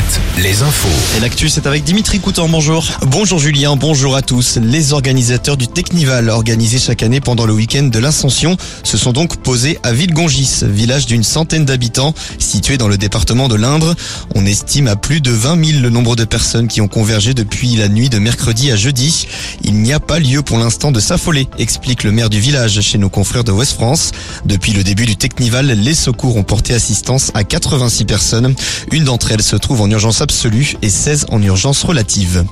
7, les infos. Et l'actu, c'est avec Dimitri Coutan, bonjour. Bonjour Julien, bonjour à tous. Les organisateurs du Technival, organisé chaque année pendant le week-end de l'Ascension, se sont donc posés à Villegongis, village d'une centaine d'habitants, situé dans le département de l'Indre. On estime à plus de 20 000 le nombre de personnes qui ont convergé depuis la nuit de mercredi à jeudi. Il n'y a pas lieu pour l'instant de s'affoler, explique le maire du village chez nos confrères de West France. Depuis le début du Technival, les secours ont porté assistance à 86 personnes. Une d'entre elles se trouve en urgence absolue et 16 en urgence relative.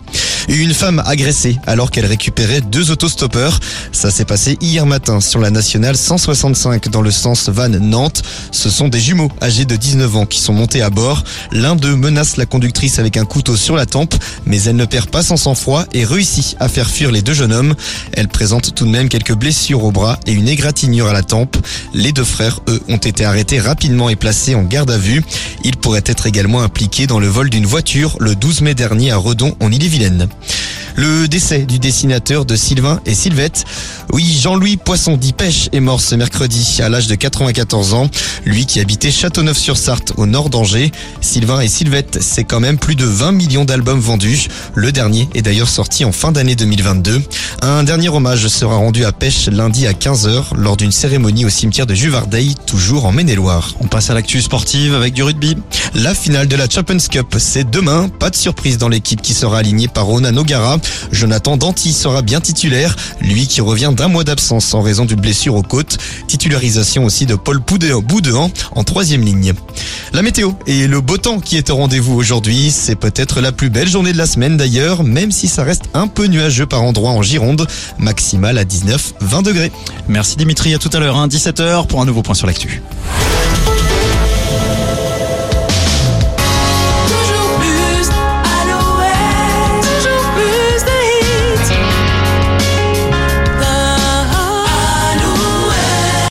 Une femme agressée alors qu'elle récupérait deux autostoppeurs. Ça s'est passé hier matin sur la nationale 165 dans le sens Vannes-Nantes. Ce sont des jumeaux âgés de 19 ans qui sont montés à bord. L'un d'eux menace la conductrice avec un couteau sur la tempe, mais elle ne perd pas son sang-froid et réussit à faire fuir les deux jeunes hommes. Elle présente tout de même quelques blessures au bras et une égratignure à la tempe. Les deux frères, eux, ont été arrêtés rapidement et placés en garde à vue. Ils pourraient être également impliqués dans le vol d'une voiture le 12 mai dernier à Redon en Ille-et-Vilaine. Le décès du dessinateur de Sylvain et Sylvette. Oui, Jean-Louis Poisson dit Pêche est mort ce mercredi à l'âge de 94 ans. Lui qui habitait Châteauneuf-sur-Sarthe au nord d'Angers. Sylvain et Sylvette, c'est quand même plus de 20 millions d'albums vendus. Le dernier est d'ailleurs sorti en fin d'année 2022. Un dernier hommage sera rendu à Pêche lundi à 15h lors d'une cérémonie au cimetière de Juvardeil, toujours en Maine-et-Loire. On passe à l'actu sportive avec du rugby. La finale de la Champions Cup, c'est demain. Pas de surprise dans l'équipe qui sera alignée par Rona Nogara. Jonathan Danty sera bien titulaire, lui qui revient d'un mois d'absence en raison d'une blessure aux côtes. Titularisation aussi de Paul Boudéan en troisième ligne. La météo et le beau temps qui est au rendez-vous aujourd'hui, c'est peut-être la plus belle journée de la semaine d'ailleurs, même si ça reste un peu nuageux par endroits en Gironde, maximal à 19-20 degrés. Merci Dimitri, à tout à l'heure, hein, 17h pour un nouveau point sur l'actu.